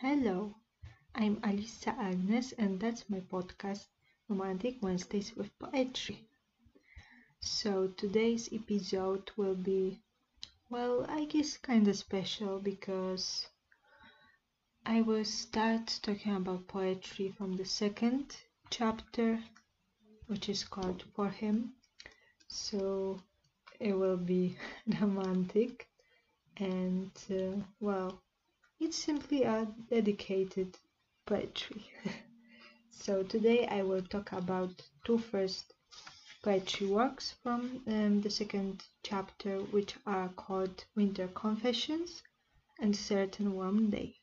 Hello, I'm Alisa Agnes, and that's my podcast, Romantic Wednesdays with Poetry. So, today's episode will be, well, I guess kind of special because I will start talking about poetry from the second chapter, which is called For Him. So, it will be romantic and, uh, well, it's simply a dedicated poetry. so today I will talk about two first poetry works from um, the second chapter, which are called Winter Confessions and Certain Warm Day.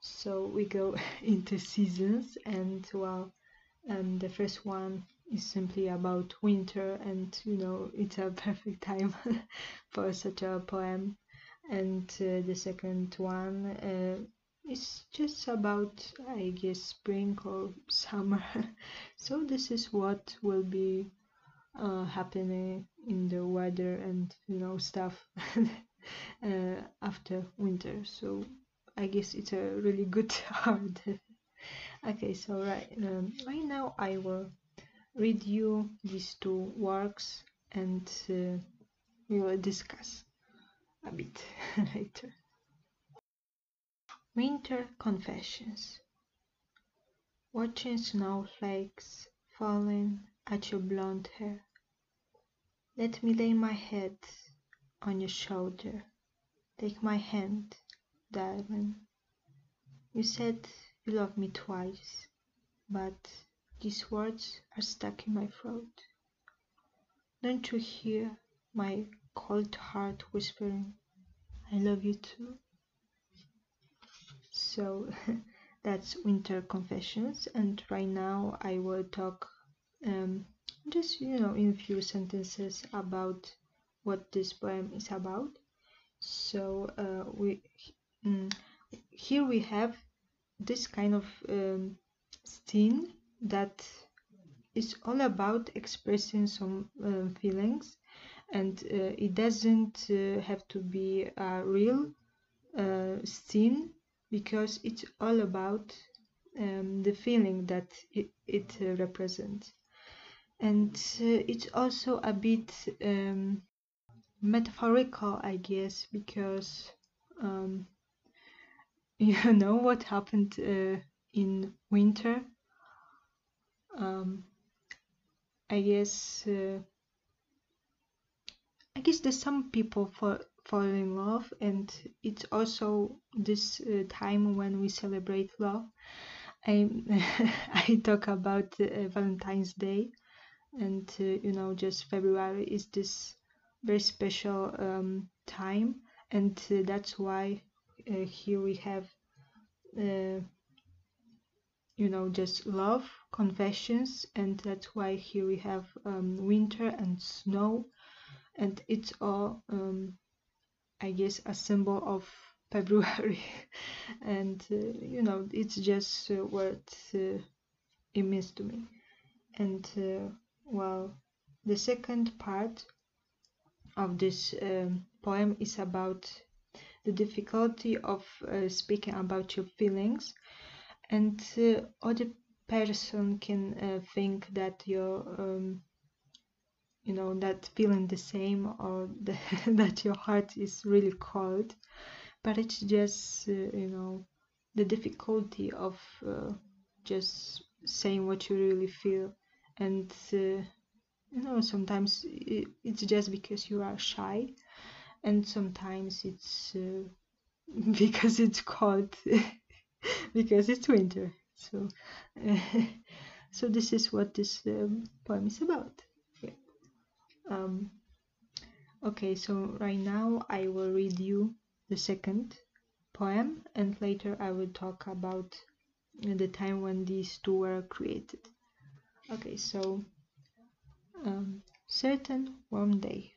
So we go into seasons, and well, um, the first one is simply about winter, and you know, it's a perfect time for such a poem and uh, the second one uh, is just about I guess spring or summer. So this is what will be uh, happening in the weather and you know stuff uh, after winter. So I guess it's a really good art okay so right um, right now I will read you these two works and uh, we will discuss a bit later. Winter Confessions Watching snowflakes falling at your blonde hair. Let me lay my head on your shoulder. Take my hand, darling. You said you love me twice, but these words are stuck in my throat. Don't you hear my cold heart whispering, I love you too. So that's Winter Confessions, and right now I will talk um, just you know in a few sentences about what this poem is about. So uh, we mm, here we have this kind of um, scene that is all about expressing some uh, feelings and uh, it doesn't uh, have to be a real uh, scene because it's all about um, the feeling that it, it represents. And it's also a bit um, metaphorical i guess because um, you know what happened uh, in winter? Um, i guess uh, I guess there's some people for fall in love, and it's also this uh, time when we celebrate love. I I talk about uh, Valentine's Day, and uh, you know, just February is this very special um, time, and uh, that's why uh, here we have, uh, you know, just love confessions, and that's why here we have um, winter and snow and it's all um, I guess a symbol of February. And uh, you know it's just uh, what uh, it means to me. And uh, well the second part of this um, poem is about the difficulty of uh, speaking about your feelings. And uh, other person can think that you're um, you know that feeling the same or the, that your heart is really cold. But it's just uh, you know the difficulty of uh, just saying what you really feel. And uh, you know sometimes it, it's just because you are shy. And sometimes it's uh, because it's cold. Because it's winter. So so this is what this um, poem is about um, okay, so right now I will read you the second poem and later I will talk about the time when these two were created. Okay, so um, certain warm day.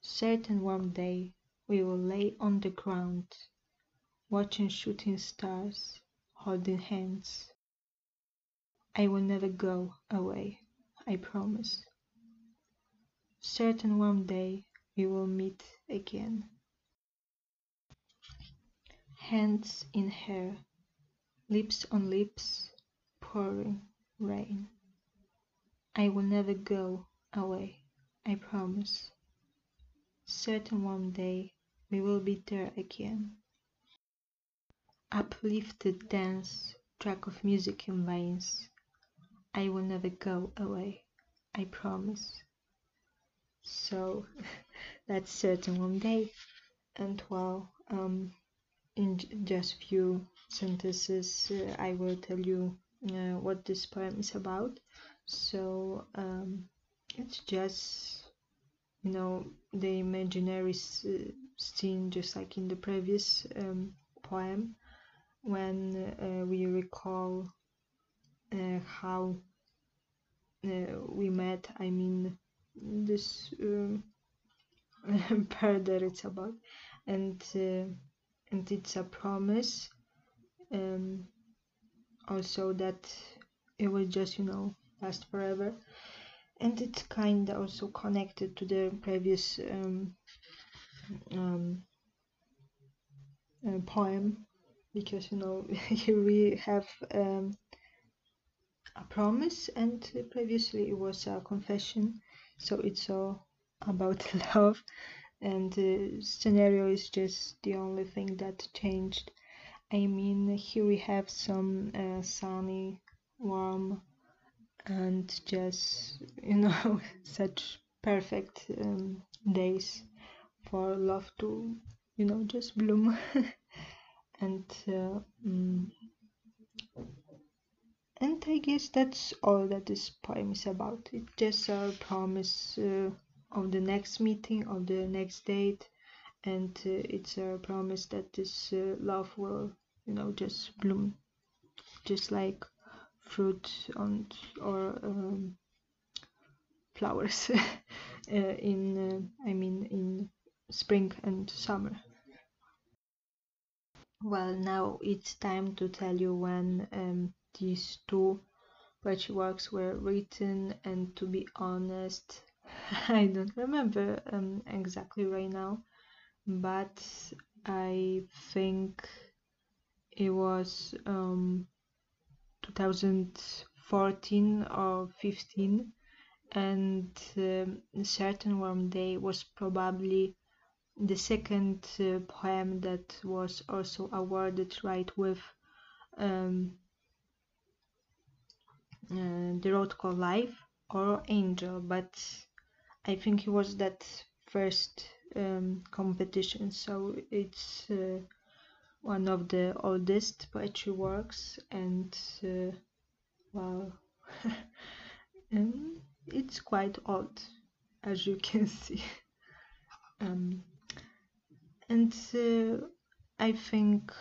Certain warm day we will lay on the ground, watching shooting stars, holding hands. I will never go away, I promise certain one day we will meet again. hands in hair, lips on lips, pouring rain. I will never go away, I promise. Certain one day we will be there again. Uplifted dance, track of music in veins. I will never go away, I promise. So that's certain warm day. And well, um, in just few sentences, uh, I will tell you uh, what this poem is about. So um, it's just you know the imaginary uh, scene, just like in the previous um, poem, when uh, we recall uh, how uh, we met. I mean, this um, that it's about, and and it's a promise um, also that it will just you know last forever. And it's kind of also connected to the previous um, um, uh, poem because you know here we have um, a promise and previously it was a confession so it's all about love. And the scenario is just the only thing that changed. I mean here we have some uh, sunny warm and just you know such perfect um, days for love to you know just bloom. And uh, um, and I guess that's all that this poem is about. It's just a promise uh, of the next meeting, of the next date, and uh, it's a promise that this uh, love will, you know, just bloom, just like fruit on or um, flowers uh, in, uh, I mean, in spring and summer. Well, now it's time to tell you when um, these two poetry works were written, and to be honest, I don't remember um, exactly right now, but I think it was um, 2014 or 15 and um, certain warm day was probably the second uh, poem that was also awarded right with um, the road called life or angel but i think it was that first um, competition. So it's uh, one of the oldest poetry works and uh, well um, it's quite old as you can see. Um, and uh, I think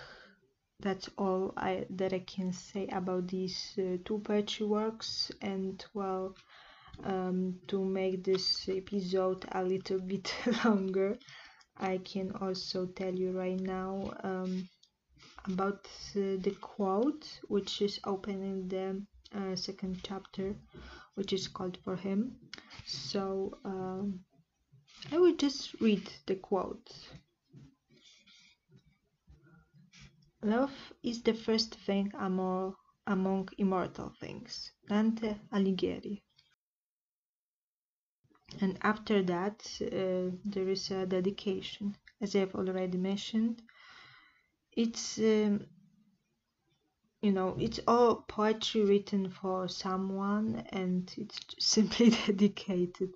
that's all I that I can say about these uh, two poetry works and well um, to make this episode a little bit longer I can also tell you right now um, about uh, the quote which is open in the uh, second chapter which is called for him. So um, I will just read the quote Love is the first thing among, among immortal things. Dante Alighieri. And after that uh, there is a dedication. As I've already mentioned it's um, you know it's all poetry written for someone and it's simply dedicated.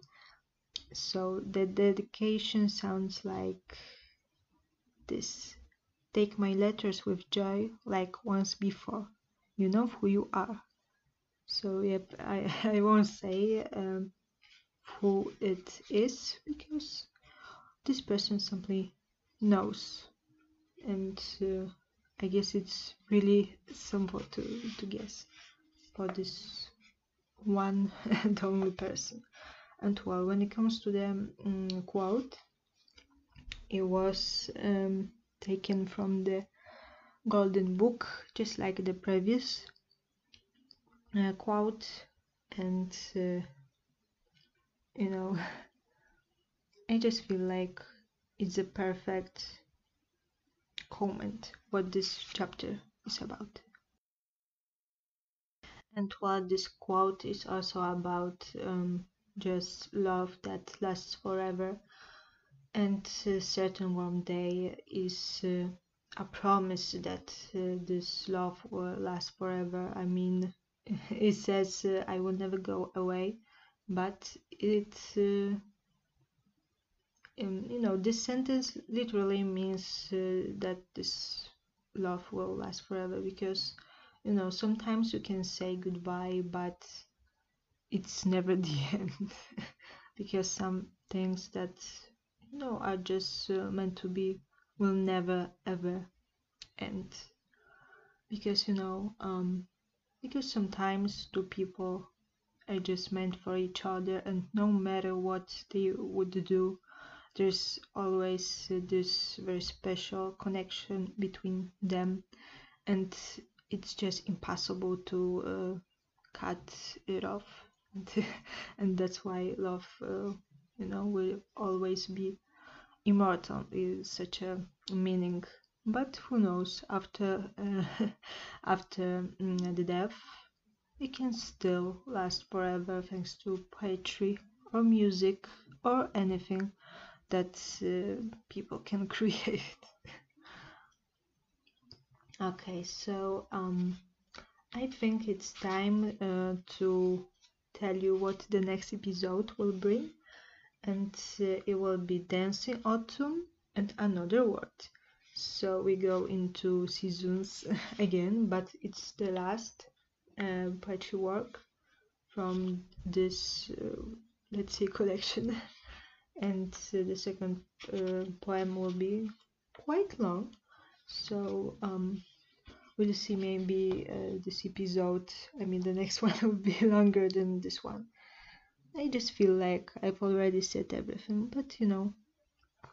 So the dedication sounds like this take my letters with joy like once before. You know who you are. So yep i, I won't say um, who it is because this person simply knows. And uh, I guess it's really simple to, to guess for this one and only person. And well, when it comes to the um, quote, it was um, taken from the Golden Book, just like the previous uh, quote, and uh, you know, I just feel like it's a perfect comment what this chapter is about. And what this quote is also about um, just love that lasts forever, and a certain warm day is uh, a promise that uh, this love will last forever. I mean, it says uh, I will never go away, but it, uh, um, you know, this sentence literally means uh, that this love will last forever because you know sometimes you can say goodbye but it's never the end because some things that know are just uh, meant to be will never ever end. Because you know um because sometimes two people are just meant for each other and no matter what they would do there's always uh, this very special connection between them. And it's just impossible to uh, cut it off. And that's why love uh, you know will always be immortal is such a meaning. But who knows after uh, after mm, the death it can still last forever thanks to poetry or music or anything that uh, people can create. Okay, so um, I think it's time uh, to tell you what the next episode will bring, and uh, it will be Dancing Autumn and Another Word. So we go into seasons again, but it's the last uh, poetry work from this, uh, let's say, collection, and uh, the second uh, poem will be quite long. So um, we'll see maybe uh, this episode i mean the next one will be longer than this one i just feel like i've already said everything but you know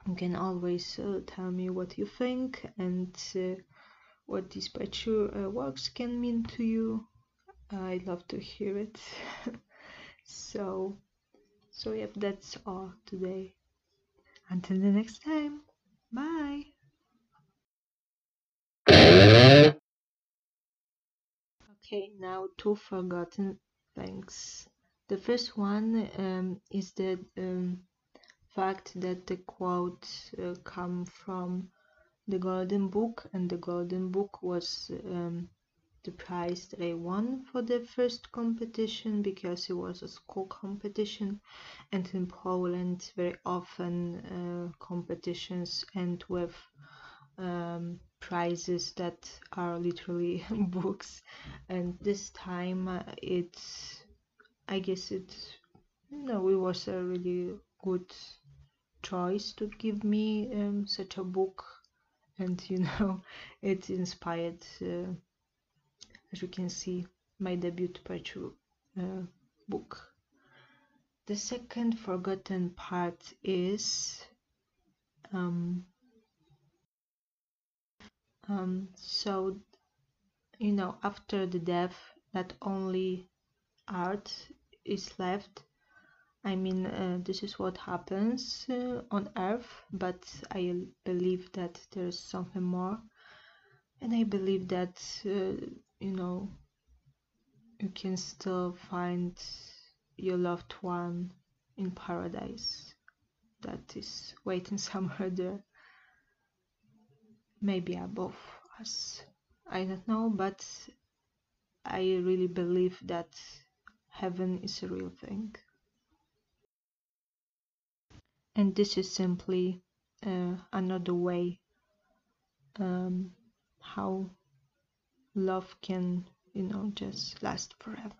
you can always uh, tell me what you think and uh, what these picture uh, works can mean to you. I'd love to hear it. So so yep that's all today. Until the next time. Bye. Okay, now two forgotten things. The first one um, is the um, fact that the quotes uh, come from the Golden Book, and the Golden Book was um, the prize I won for the first competition because it was a school competition, and in Poland, very often uh, competitions end with um, prizes that are literally books. And this time uh, it's i guess it no it was a really good choice to give me um, such a book. And you know it inspired uh, as you can see my debut poetry uh, book. The second forgotten part is um, um, so you know after the death not only art is left. I mean uh, this is what happens uh, on earth but i believe that there's something more. And i believe that uh, you know you can still find your loved one in paradise. That is waiting somewhere there. Maybe above us. I don't know but i really believe that heaven is a real thing. And this is simply uh, another way um, how love can you know just last forever